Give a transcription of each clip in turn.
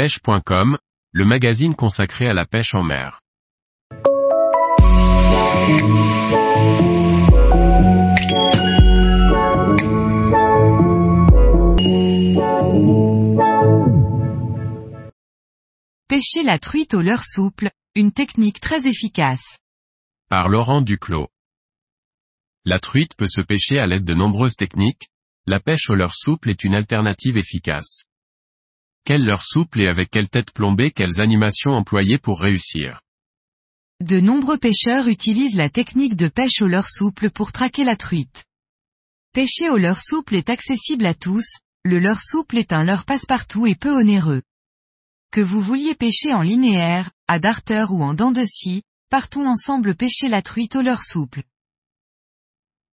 pêche.com, le magazine consacré à la pêche en mer. Pêcher la truite au leurre souple, une technique très efficace. Par Laurent Duclos. La truite peut se pêcher à l'aide de nombreuses techniques, la pêche au leurre souple est une alternative efficace. Quel leurre souple et avec quelle tête plombée quelles animations employer pour réussir De nombreux pêcheurs utilisent la technique de pêche au leurre souple pour traquer la truite. Pêcher au leurre souple est accessible à tous, le leurre souple est un leurre passe-partout et peu onéreux. Que vous vouliez pêcher en linéaire, à darter ou en dents de scie, partons ensemble pêcher la truite au leurre souple.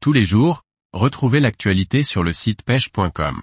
Tous les jours, retrouvez l'actualité sur le site pêche.com.